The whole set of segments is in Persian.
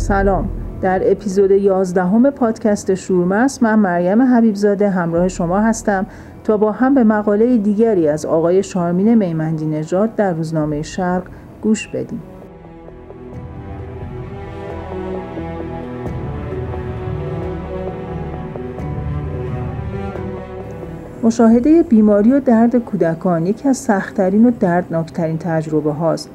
سلام. در اپیزود 11 همه پادکست شورمست من مریم حبیبزاده همراه شما هستم تا با هم به مقاله دیگری از آقای شارمین میمندی نژاد در روزنامه شرق گوش بدیم. مشاهده بیماری و درد کودکان یکی از سختترین و دردناکترین تجربه هاست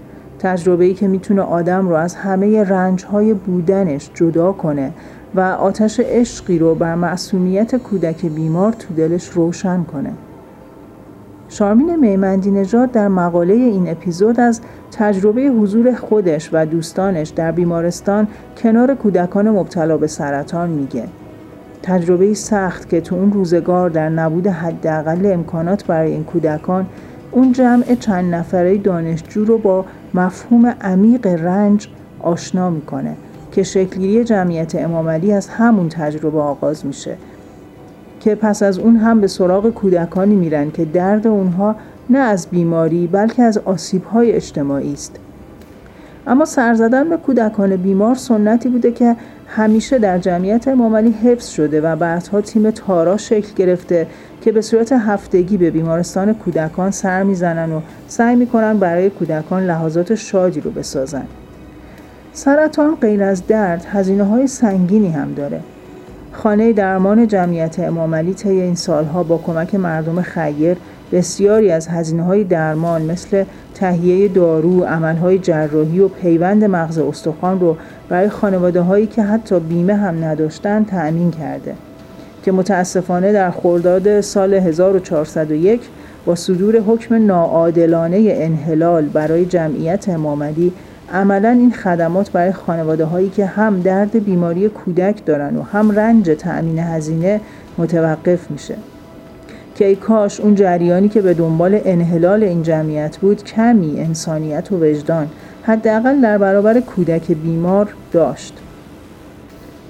تجربه‌ای که می‌تونه آدم رو از همه رنج‌های بودنش جدا کنه و آتش عشقی رو بر معصومیت کودک بیمار تو دلش روشن کنه. شارمین میمندی نژاد در مقاله این اپیزود از تجربه حضور خودش و دوستانش در بیمارستان کنار کودکان مبتلا به سرطان میگه. تجربه سخت که تو اون روزگار در نبود حداقل امکانات برای این کودکان اون جمع چند نفره دانشجو رو با مفهوم عمیق رنج آشنا می‌کنه که شکلگیری جمعیت امامعلی از همون تجربه آغاز میشه. که پس از اون هم به سراغ کودکانی میرن که درد اونها نه از بیماری بلکه از آسیبهای اجتماعی است. اما سرزدن به کودکان بیمار سنتی بوده که همیشه در جمعیت امامعلی حفظ شده و بعدها تیم تارا شکل گرفته که به صورت هفتگی به بیمارستان کودکان سر می‌زنن و سعی می‌کنن برای کودکان لحظات شادی رو بسازن. سرطان غیر از درد هزینه های سنگینی هم داره. خانه درمان جمعیت امامعلی طی این سالها با کمک مردم خیر بسیاری از هزینه های درمان مثل تهیه دارو، عملهای جراحی و پیوند مغز استخوان رو برای خانواده هایی که حتی بیمه هم نداشتن تأمین کرده. که متاسفانه در خرداد سال 1401 با صدور حکم ناعادلانه انحلال برای جمعیت امامدی عملا این خدمات برای خانواده هایی که هم درد بیماری کودک دارن و هم رنج تأمین هزینه متوقف میشه که ای کاش اون جریانی که به دنبال انحلال این جمعیت بود کمی انسانیت و وجدان حداقل در برابر کودک بیمار داشت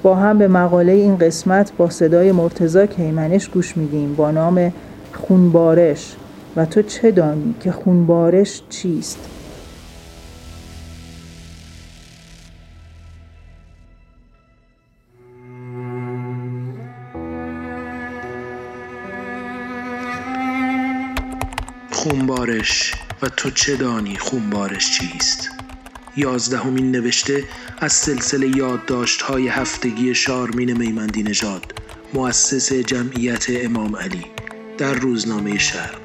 با هم به مقاله این قسمت با صدای مرتزا کیمنش گوش میدیم با نام خونبارش و تو چه دانی که خونبارش چیست؟ خونبارش و تو چه دانی خونبارش چیست؟ یازدهمین نوشته از سلسله یادداشت های هفتگی شارمین میمندی نژاد مؤسس جمعیت امام علی در روزنامه شرق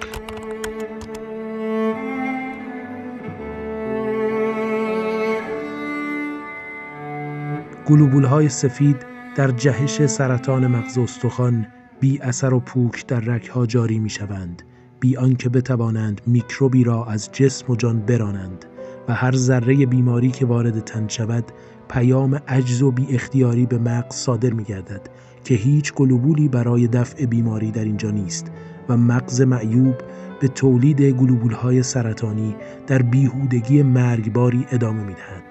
گلوبول های سفید در جهش سرطان مغز استخوان بی اثر و پوک در رک ها جاری می شوند بی آنکه بتوانند میکروبی را از جسم و جان برانند و هر ذره بیماری که وارد تن شود پیام عجز و بی اختیاری به مغز صادر می گردد که هیچ گلوبولی برای دفع بیماری در اینجا نیست و مغز معیوب به تولید گلوبول های سرطانی در بیهودگی مرگباری ادامه می دهد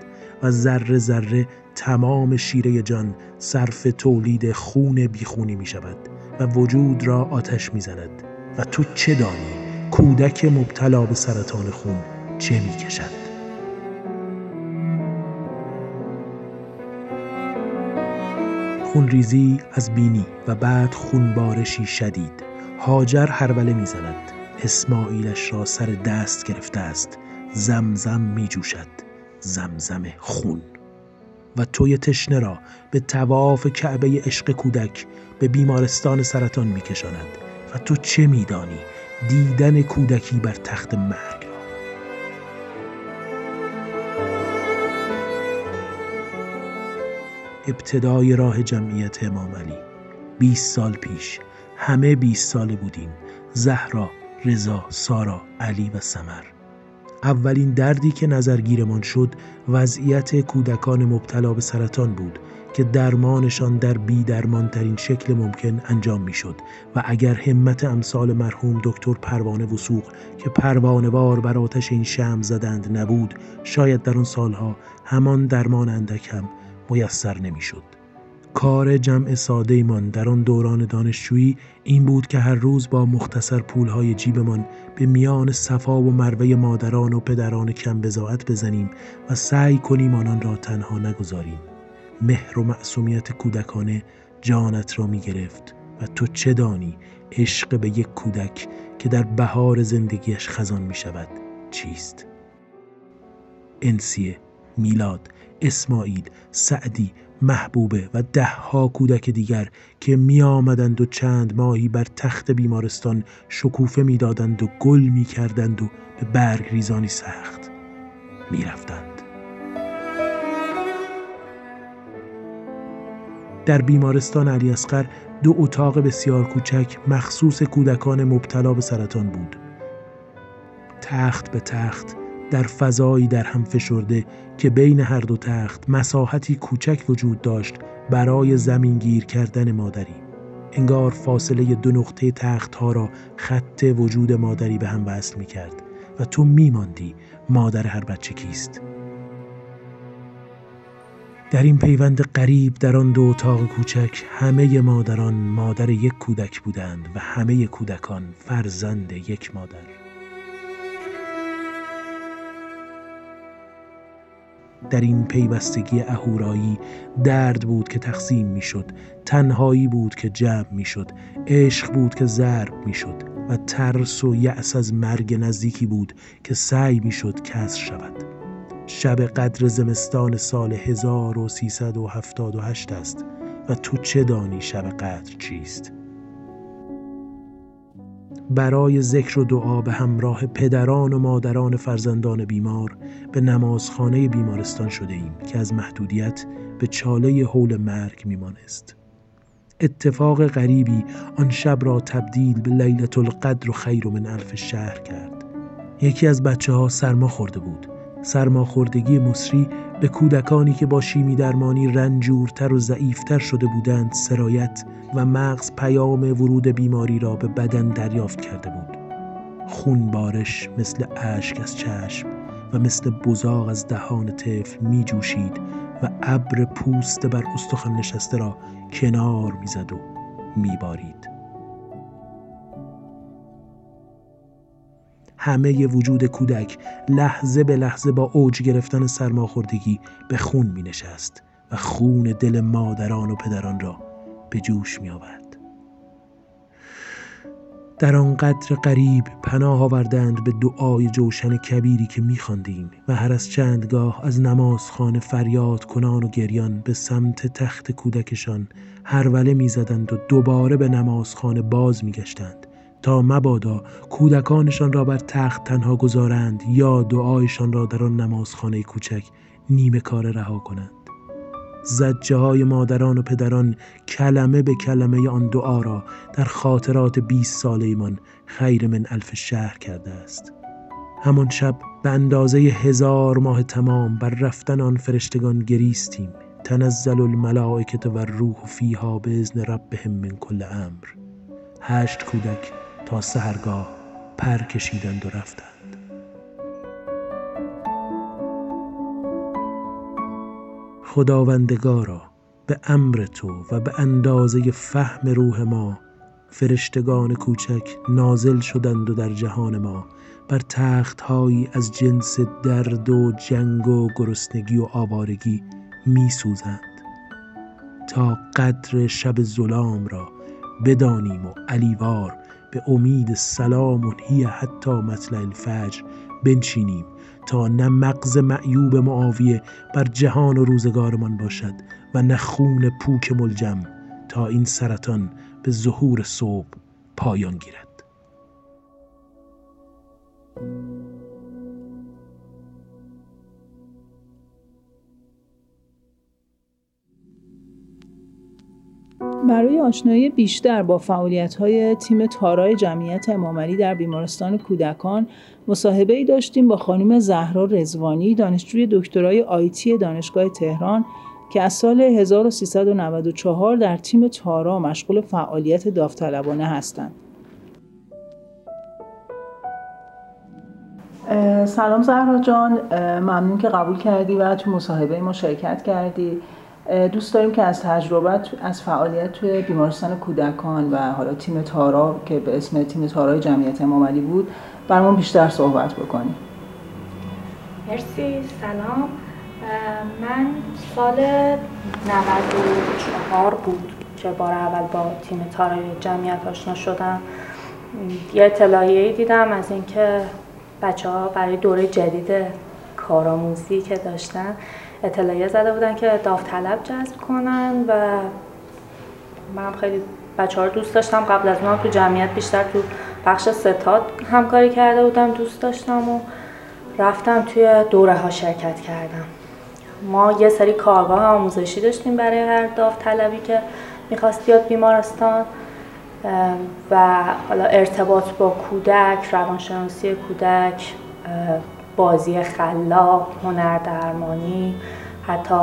و ذره ذره تمام شیره جان صرف تولید خون بیخونی می شود و وجود را آتش می زند و تو چه دانی؟ کودک مبتلا به سرطان خون چه می کشد؟ خونریزی از بینی و بعد خونبارشی شدید. هاجر هربله می‌زند. اسماعیلش را سر دست گرفته است. زمزم می جوشد زمزم خون. و توی تشنه را به تواف کعبه عشق کودک به بیمارستان سرطان میکشاند. و تو چه میدانی دیدن کودکی بر تخت مرگ ابتدای راه جمعیت امام علی 20 سال پیش همه 20 ساله بودیم زهرا، رضا، سارا، علی و سمر اولین دردی که نظرگیرمان شد وضعیت کودکان مبتلا به سرطان بود. که درمانشان در بی ترین شکل ممکن انجام می شد و اگر همت امثال مرحوم دکتر پروانه وسوق که پروانه بر آتش این شم زدند نبود شاید در آن سالها همان درمان اندکم میسر نمی‌شد. کار جمع ساده ایمان در آن دوران دانشجویی این بود که هر روز با مختصر پولهای جیبمان به میان صفا و مروه مادران و پدران کم بزاعت بزنیم و سعی کنیم آنان را تنها نگذاریم مهر و معصومیت کودکانه جانت را می گرفت و تو چه دانی عشق به یک کودک که در بهار زندگیش خزان می شود چیست؟ انسیه، میلاد، اسماعیل، سعدی، محبوبه و دهها کودک دیگر که می آمدند و چند ماهی بر تخت بیمارستان شکوفه می دادند و گل می کردند و به برگ ریزانی سخت می رفتند. در بیمارستان علی اصغر دو اتاق بسیار کوچک مخصوص کودکان مبتلا به سرطان بود. تخت به تخت در فضایی در هم فشرده که بین هر دو تخت مساحتی کوچک وجود داشت برای زمین گیر کردن مادری. انگار فاصله دو نقطه تخت ها را خط وجود مادری به هم وصل می کرد و تو میماندی مادر هر بچه کیست. در این پیوند قریب در آن دو اتاق کوچک همه مادران مادر یک کودک بودند و همه کودکان فرزند یک مادر. در این پیوستگی اهورایی درد بود که تقسیم می‌شد تنهایی بود که جمع می‌شد عشق بود که ضرب می‌شد و ترس و یأس از مرگ نزدیکی بود که سعی می‌شد کسر شود. شب قدر زمستان سال 1378 است و تو چه دانی شب قدر چیست؟ برای ذکر و دعا به همراه پدران و مادران فرزندان بیمار به نمازخانه بیمارستان شده ایم که از محدودیت به چاله حول مرگ میمانست. اتفاق غریبی آن شب را تبدیل به لیلت القدر و خیر من الف شهر کرد. یکی از بچه ها سرما خورده بود سرماخوردگی مصری به کودکانی که با شیمی درمانی رنجورتر و ضعیفتر شده بودند سرایت و مغز پیام ورود بیماری را به بدن دریافت کرده بود. خون بارش مثل اشک از چشم و مثل بزاق از دهان طفل می جوشید و ابر پوست بر استخوان نشسته را کنار می‌زد و میبارید. همه وجود کودک لحظه به لحظه با اوج گرفتن سرماخوردگی به خون می نشست و خون دل مادران و پدران را به جوش می آورد. در آن قدر قریب پناه آوردند به دعای جوشن کبیری که میخواندیم و هر از چندگاه از نمازخانه فریاد کنان و گریان به سمت تخت کودکشان هروله می‌زدند و دوباره به نمازخانه باز میگشتند تا مبادا کودکانشان را بر تخت تنها گذارند یا دعایشان را در آن نمازخانه کوچک نیمه کار رها کنند. زجه های مادران و پدران کلمه به کلمه آن دعا را در خاطرات 20 ساله ایمان خیر من الف شهر کرده است. همان شب به اندازه هزار ماه تمام بر رفتن آن فرشتگان گریستیم. تنزل الملائکت و روح فیها به ازن ربهم من کل امر. هشت کودک سهرگاه پر کشیدند و رفتند. خداوندگارا به امر تو و به اندازه فهم روح ما فرشتگان کوچک نازل شدند و در جهان ما بر تختهایی از جنس درد و جنگ و گرسنگی و آوارگی می سوزند تا قدر شب ظلام را بدانیم و علیوار به امید سلام و هی حتی مطلع الفجر بنشینیم تا نه مغز معیوب معاویه بر جهان و روزگارمان باشد و نه خون پوک ملجم تا این سرطان به ظهور صبح پایان گیرد. برای آشنایی بیشتر با های تیم تارای جمعیت امامعلی در بیمارستان کودکان مصاحبه ای داشتیم با خانم زهرا رزوانی دانشجوی دکترای آیتی دانشگاه تهران که از سال 1394 در تیم تارا مشغول فعالیت داوطلبانه هستند. سلام زهرا جان ممنون که قبول کردی و تو مصاحبه ما شرکت کردی دوست داریم که از تجربت از فعالیت توی بیمارستان کودکان و حالا تیم تارا که به اسم تیم تارای جمعیت امام بود برامون بیشتر صحبت بکنیم. مرسی سلام. من سال 94 بود که بار اول با تیم تارای جمعیت آشنا شدم. یه اطلاعیه دیدم از اینکه بچه ها برای دوره جدید کارآموزی که داشتن اطلاعیه زده بودن که داوطلب جذب کنن و من خیلی بچه رو دوست داشتم. قبل از اون تو جمعیت بیشتر تو بخش ستاد همکاری کرده بودم دوست داشتم و رفتم توی دوره ها شرکت کردم. ما یه سری کارگاه آموزشی داشتیم برای هر داوطلبی که می‌خواست بیاد بیمارستان و حالا ارتباط با کودک روانشناسی کودک بازی خلاق هنر درمانی حتی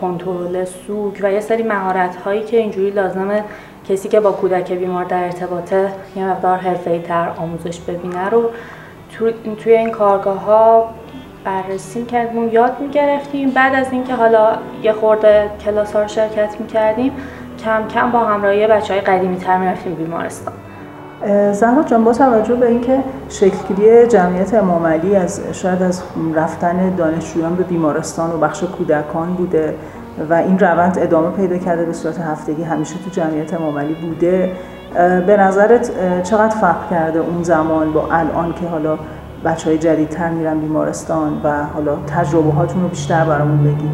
کنترل سوگ و یه سری مهارت هایی که اینجوری لازمه کسی که با کودک بیمار در ارتباطه یه مقدار حرفه‌ای تر آموزش ببینه رو توی این کارگاه ها بررسی کردیم یاد می‌گرفتیم. بعد از اینکه حالا یه خورده کلاس ها رو شرکت می‌کردیم کم کم با همراهی بچه های قدیمی تر می‌رفتیم بیمارستان. زهرا جان با توجه به اینکه شکلگیری جمعیت امام علی از شاید از رفتن دانشجویان به بیمارستان و بخش کودکان بوده و این روند ادامه پیدا کرده به صورت هفتگی همیشه تو جمعیت امام علی بوده به نظرت چقدر فرق کرده اون زمان با الان که حالا بچه های جدیدتر میرن بیمارستان و حالا تجربه هاتون رو بیشتر برامون بگید؟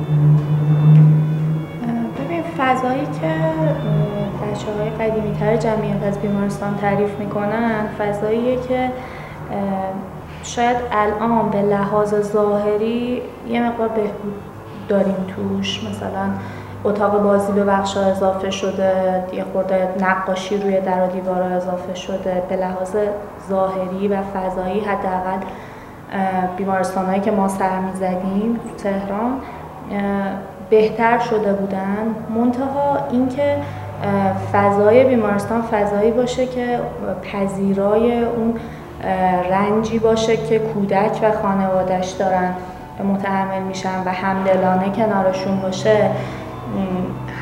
ببین فضایی که بچه های قدیمی تر جمعیت از بیمارستان تعریف می‌کنن فضاییه که شاید الان به لحاظ ظاهری یه مقدار بهبود داریم توش. مثلا اتاق بازی به بخش اضافه شده یه خورده نقاشی روی در و دیوارا اضافه شده. به لحاظ ظاهری و فضایی حداقل بیمارستانهایی که ما سر می‌زدیم تو تهران بهتر شده بودن. منتها اینکه فضای بیمارستان فضایی باشه که پذیرای اون رنجی باشه که کودک و خانوادش دارن متحمل میشن و همدلانه کنارشون باشه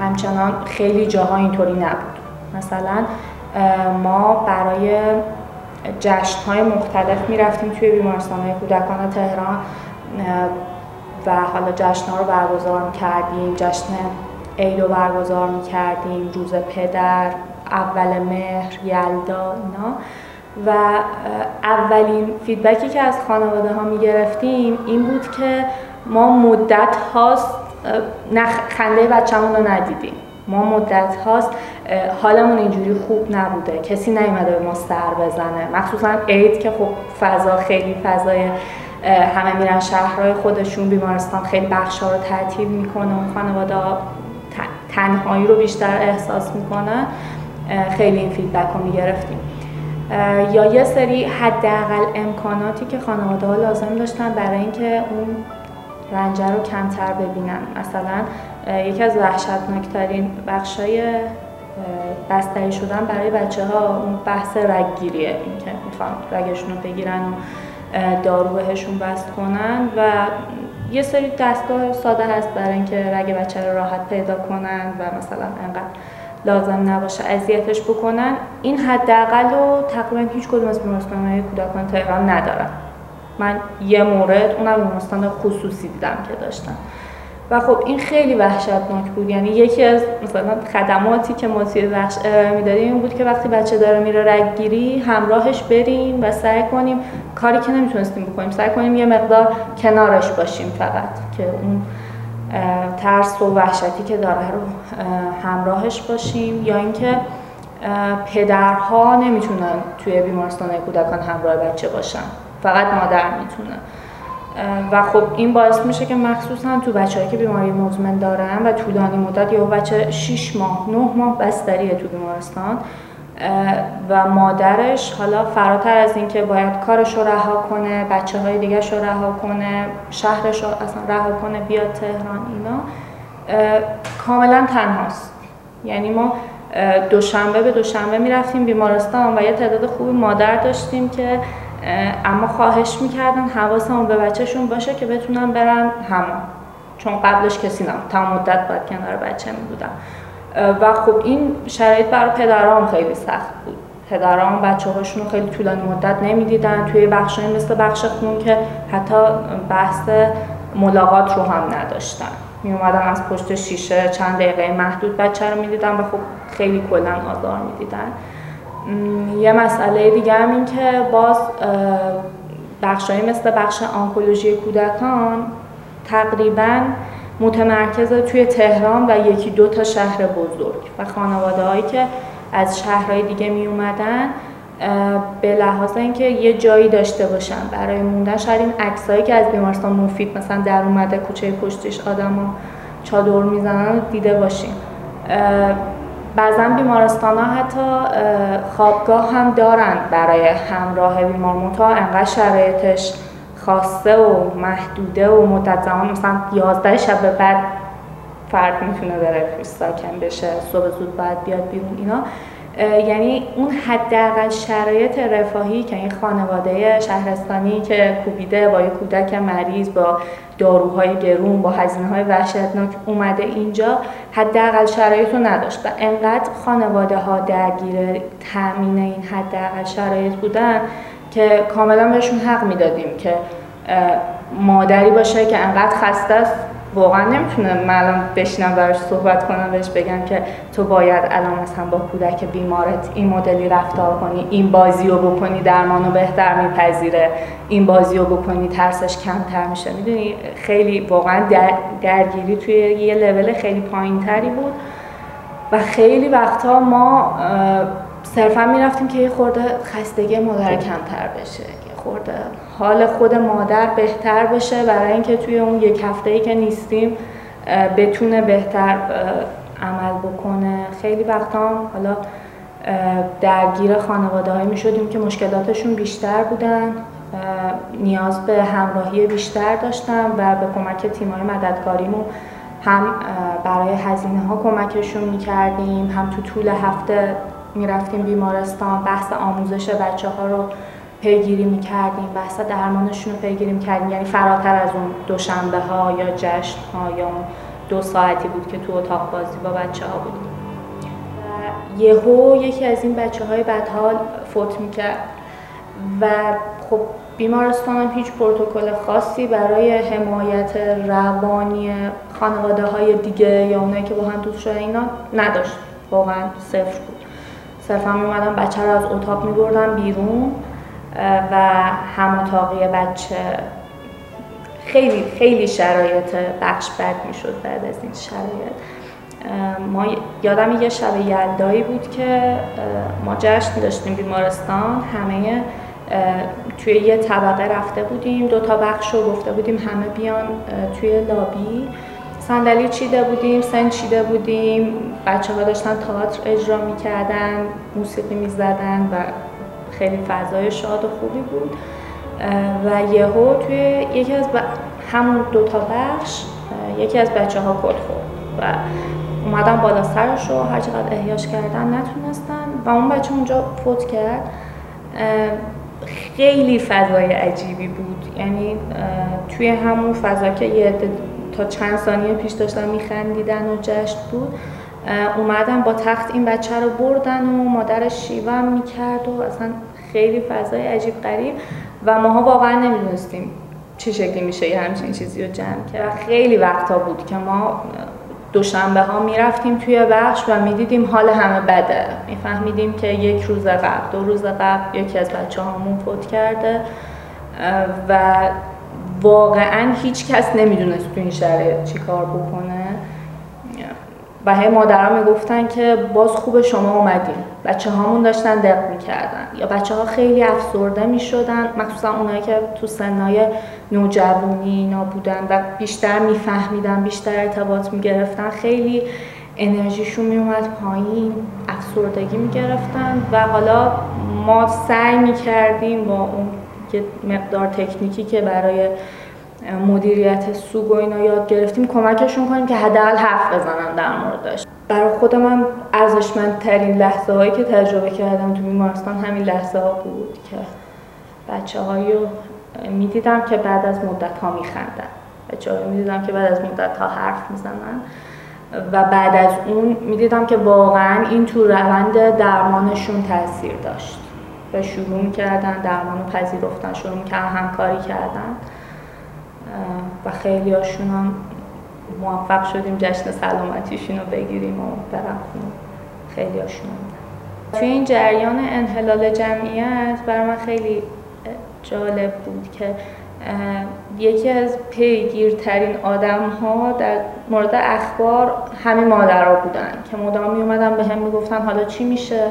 همچنان خیلی جاها اینطوری نبود. مثلا ما برای جشن های مختلف می‌رفتیم توی بیمارستان های کودکان تهران و حالا جشن ها رو برگزار کردیم جشن عید رو برگزار کردیم روز پدر اول مهر یلدا اینا. و اولین فیدبکی که از خانواده ها می گرفتیم این بود که ما مدت هاست خنده بچه‌مون رو ندیدیم. ما مدت هاست حالمون اینجوری خوب نبوده. کسی نیومده به ما سر بزنه. مخصوصا عید که خب فضا خیلی فضای همه میرن شهرهای خودشون بیمارستان خیلی بخشا رو تعطیل می‌کنه اون خانواده تنهایی رو بیشتر احساس می‌کنه خیلی این فیدبک رو می‌گرفتیم. یا یه سری حداقل امکاناتی که خانواده ها لازم داشتن برای اینکه اون رنجه رو کمتر ببینن. مثلا یکی از وحشتناکترین بخشای بستری شدن برای بچه ها اون بحث رگگیریه. این که می‌خوان رگشون رو بگیرن و دارو بهشون بست کنن و یه سری دستگاه ساده هست برای اینکه رگ بچه رو راحت پیدا کنن و مثلا انقدر لازم نباشه اذیتش بکنن. این حداقل رو تقریبا هیچ کدوم از بیمارستانهای کودکان تهران ندارن. من یه مورد اونم بیمارستان خصوصی دیدم که داشتن و خب این خیلی وحشتناک بود. یعنی یکی از مثلا خدماتی که ما توی بخش می‌دادیم این بود که وقتی بچه داره میره رگگیری همراهش بریم و سعی کنیم کاری که نمی‌تونستیم بکنیم سعی کنیم یه مقدار کنارش باشیم فقط که اون ترس و وحشتی که داره رو همراهش باشیم. یا اینکه پدرها نمی‌تونن توی بیمارستان کودکان همراه بچه باشن. فقط مادر می‌تونه. و خب این باعث میشه که مخصوصا تو بچه‌ای که بیماری مزمن دارن و طولانی مدت یا بچه 6 ماه 9 ماه بستریه تو بیمارستان و مادرش حالا فراتر از اینکه باید کارش رو رها کنه بچه های دیگه رو رها کنه شهرش رو اصلا رها کنه بیاد تهران اینا کاملا تنهاست. یعنی ما دوشنبه به دوشنبه می‌رفتیم بیمارستان و یه تعداد خوبی مادر داشتیم که اما خواهش می‌کردن حواسمون به بچهشون باشه که بتونن برن همون چون قبلش کسی نبود. تمام مدت باید کنار بچه میبودم. و خب این شرایط برای پدرام خیلی سخت بود. پدرام بچه هاشون رو خیلی طولانی مدت نمی‌دیدن. توی بخشای مثل بخش خون که حتی بحث ملاقات رو هم نداشتن. می اومدن از پشت شیشه چند دقیقه محدود بچه رو می‌دیدن و خب خیلی کلا آزار می‌دیدن. یه مسئله دیگه هم این که باز بخشایی مثل بخش آنکولوژی کودکان تقریبا متمرکز توی تهران و یکی دو تا شهر بزرگ و خانواده هایی که از شهرهای دیگه می اومدن به لحاظ اینکه یه جایی داشته باشن برای موندن شاید این عکسایی که از بیمارستان مفید مثلا در اومده کوچه پشتش آدمو چادر می‌زنن دیده باشیم بعضا بیمارستان ها حتی خوابگاه هم دارن برای همراه بیمار. منتها انقدر شرایطش خاصه و محدوده و مدت زمان مثلا 11 شب بعد فرد می‌تونه بره ساکن بشه صبح زود باید بیاد بیرون اینا. یعنی اون حداقل شرایط رفاهی که این خانواده شهرستانی که کوبیده با یه کودک مریض با داروهای گرون با هزینه های وحشتناک اومده اینجا حداقل شرایط رو نداشت. و انقدر خانواده ها درگیر تامین این حداقل شرایط بودن که کاملا بهشون حق می‌دادیم که مادری باشه که انقدر خسته است. واقعا نمی‌تونه من الان بشینم براش صحبت کنم بهش بگم که تو باید الان مثلا با کودک بیمارت این مدلی رفتار کنی این بازی رو بکنی درمانو بهتر میپذیره این بازی رو بکنی ترسش کمتر میشه. می‌دونی خیلی واقعا در درگیری توی یه لول خیلی پایین تری بود و خیلی وقتها ما صرفا می‌رفتیم که یه خورده خستگی مادر کمتر بشه. خورده. حال خود مادر بهتر بشه برای اینکه توی اون یک هفته ای که نیستیم بتونه بهتر عمل بکنه. خیلی وقتا حالا درگیر خانواده هایی می شدیم که مشکلاتشون بیشتر بودن نیاز به همراهی بیشتر داشتن و به کمک تیم های هم برای هزینه ها کمکشون می کردیم هم تو طول هفته می رفتیم بیمارستان بحث آموزش بچه ها رو پیگیری می‌کردیم بحث درمانشون رو پیگیری می‌کردیم. یعنی فراتر از اون دوشنبه ها یا جشن ها یا دو ساعتی بود که تو اتاق بازی با بچه ها بودیم یهو یکی از این بچه های بدحال فوت می‌کرد. و خب بیمارستان هیچ پروتکل خاصی برای حمایت روانی خانواده های دیگه یا اونایی که با هم دوست شده اینا نداشت. واقعا صفر بود. صرفا میمدن بچه رو از اتاق میبردن بیرون. و هم اتاقی بچه. خیلی خیلی شرایط بخش بد می‌شد بعد از این شرایط. ما یادم یه شب یلدایی بود که ما جشن داشتیم بیمارستان. همه توی یه طبقه رفته بودیم. دو تا بخش رو گفته بودیم همه بیان توی لابی. صندلی چیده بودیم سن چیده بودیم. بچه ها داشتن تئاتر اجرا می‌کردن موسیقی می‌زدن و خیلی فضای شاد و خوبی بود. و یهو توی یکی از ب... همون دوتا بخش یکی از بچه ها کل خورد و اومدن بالا سرش رو هر چقدر احیاش کردن نتونستن و اون بچه اونجا فوت کرد. خیلی فضای عجیبی بود. یعنی توی همون فضا که یه تا چند ثانیه پیش داشتن میخندیدن و جشن بود. اومدن با تخت این بچه رو بردن و مادرش شیوه می‌کرد و اصلا خیلی فضای عجیب غریب و ماها واقعا نمی‌دونستیم چه شکلی میشه یه همچین چیزی رو جمع کرد. خیلی وقتا بود که ما دوشنبه ها می‌رفتیم توی بخش و می‌دیدیم حال همه بده. میفهمیدیم که یک روز قبل دو روز قبل یکی از بچه هامون فوت کرده و واقعا هیچ کس نمی‌دونست تو این شرایط چی کار بکنه. و هی مادرها می‌گفتن که باز خوب شما اومدین. بچه هامون داشتن دق می‌کردن. یا بچه ها خیلی افسرده می‌شدن مخصوصا اونایی که تو سنای نوجوانی اینا بودن و بیشتر میفهمیدن بیشتر ارتباط می‌گرفتن خیلی انرژیشون میومد پایین افسردگی می‌گرفتن و حالا ما سعی می‌کردیم با اون مقدار تکنیکی که برای مدیریت سوگ و اینا یاد گرفتیم. کمکشون کنیم که حداقل حرف بزنن در موردش. برای خود من ارزشمندترین لحظه هایی که تجربه کردم تو بیمارستان همین لحظه ها بود که بچه هایی رو می‌دیدم که بعد از مدت ها میخندن. بچه هایی می‌دیدم که بعد از مدت ها حرف می‌زنن. و بعد از اون می‌دیدم که واقعا این تو روند درمانشون تاثیر داشت. و شروع می‌کردن درمان پذیرفتن شروع می‌کردن همکاری کردن. و خیلی هاشون هم موفق شدیم جشن سلامتیشون رو بگیریم و برم خیلی هاشون توی این جریان انحلال جمعیت بر من خیلی جالب بود که یکی از پیگیرترین آدم ها در مورد اخبار همین مادرها بودن که مدام می اومدن به هم می‌گفتن حالا چی میشه؟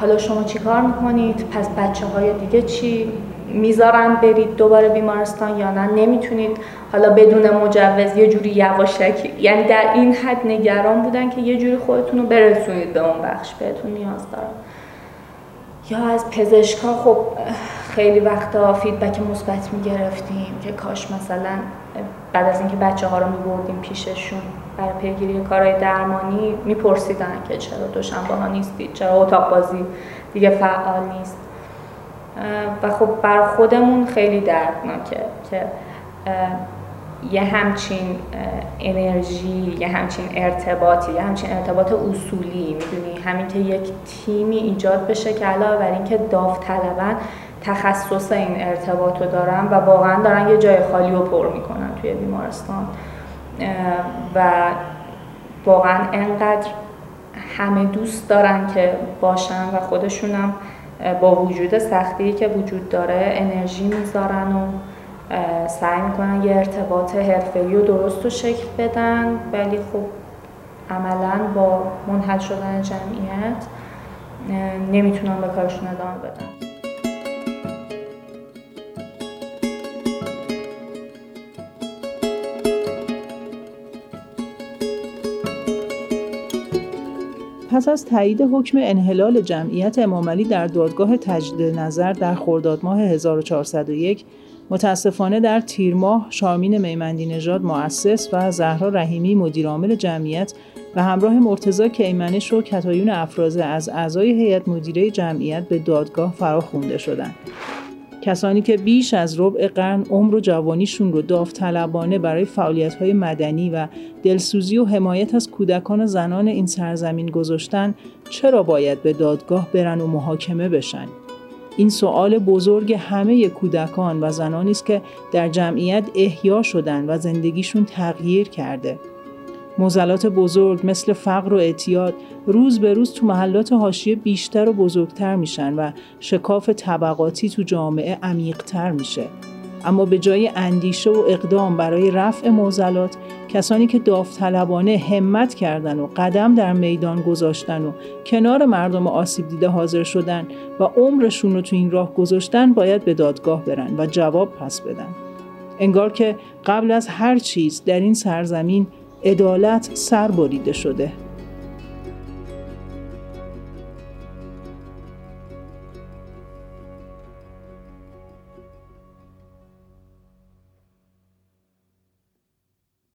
حالا شما چی کار می‌کنید؟ پس بچه های دیگه چی؟ می‌ذارن برید دوباره بیمارستان یا نه. نمی‌تونید حالا بدون مجوز یه جوری یواشکی یعنی در این حد نگران بودن که یه جوری خودتون رو برسونید به اون بخش بهتون نیاز دارن یا از پزشکا خب خیلی وقتا فیدبک مثبت می‌گرفتیم که کاش مثلا بعد از اینکه بچه ها رو میبردیم پیششون برای پیگیری کارهای درمانی میپرسیدن که چرا دوشنبه ها نیستید چرا اتاق بازی دیگه فعال نیست. و خب بر خودمون خیلی دردناکه که یه همچین انرژی یه همچین ارتباطی یه همچین ارتباط اصولی می‌دونی؟ همین که یک تیمی ایجاد بشه که علاوه بر اینکه داوطلبن تخصص این ارتباط رو دارن و واقعا دارن یه جای خالی رو پر می‌کنن توی بیمارستان. و واقعا انقدر همه دوست دارن که باشن و خودشونم با وجود سختی که وجود داره انرژی می‌ذارن و سعی می‌کنن یه ارتباط حرفه‌ای و درست و شکل بدن. ولی خب عملا با منحل شدن جمعیت نمی‌تونن به کارشون ادامه بدن. پس از تایید حکم انحلال جمعیت امامعلی در دادگاه تجدید نظر در خرداد ماه 1401 متاسفانه در تیر ماه شارمین میمندی نژاد مؤسس و زهرا رحیمی مدیرعامل جمعیت و همراه مرتضی کیمنش و کتایون افرازه از اعضای هیئت مدیره جمعیت به دادگاه فرا خونده شدند. کسانی که بیش از ربع قرن عمر و جوانیشون رو داوطلبانه برای فعالیت‌های مدنی و دلسوزی و حمایت از کودکان و زنان این سرزمین گذاشتن چرا باید به دادگاه برن و محاکمه بشن؟ این سوال بزرگ همه کودکان و زنانی است که در جمعیت احیا شدن و زندگیشون تغییر کرده. موزلات بزرگ مثل فقر و اعتیاد روز به روز تو محلات حاشیه بیشتر و بزرگتر میشن و شکاف طبقاتی تو جامعه عمیقتر میشه. اما به جای اندیشه و اقدام برای رفع موزلات کسانی که داوطلبانه همت کردن و قدم در میدان گذاشتن و کنار مردم آسیب دیده حاضر شدن و عمرشون رو تو این راه گذاشتن باید به دادگاه برن و جواب پس بدن انگار که قبل از هر چیز در این سرزمین عدالت سر بریده شده.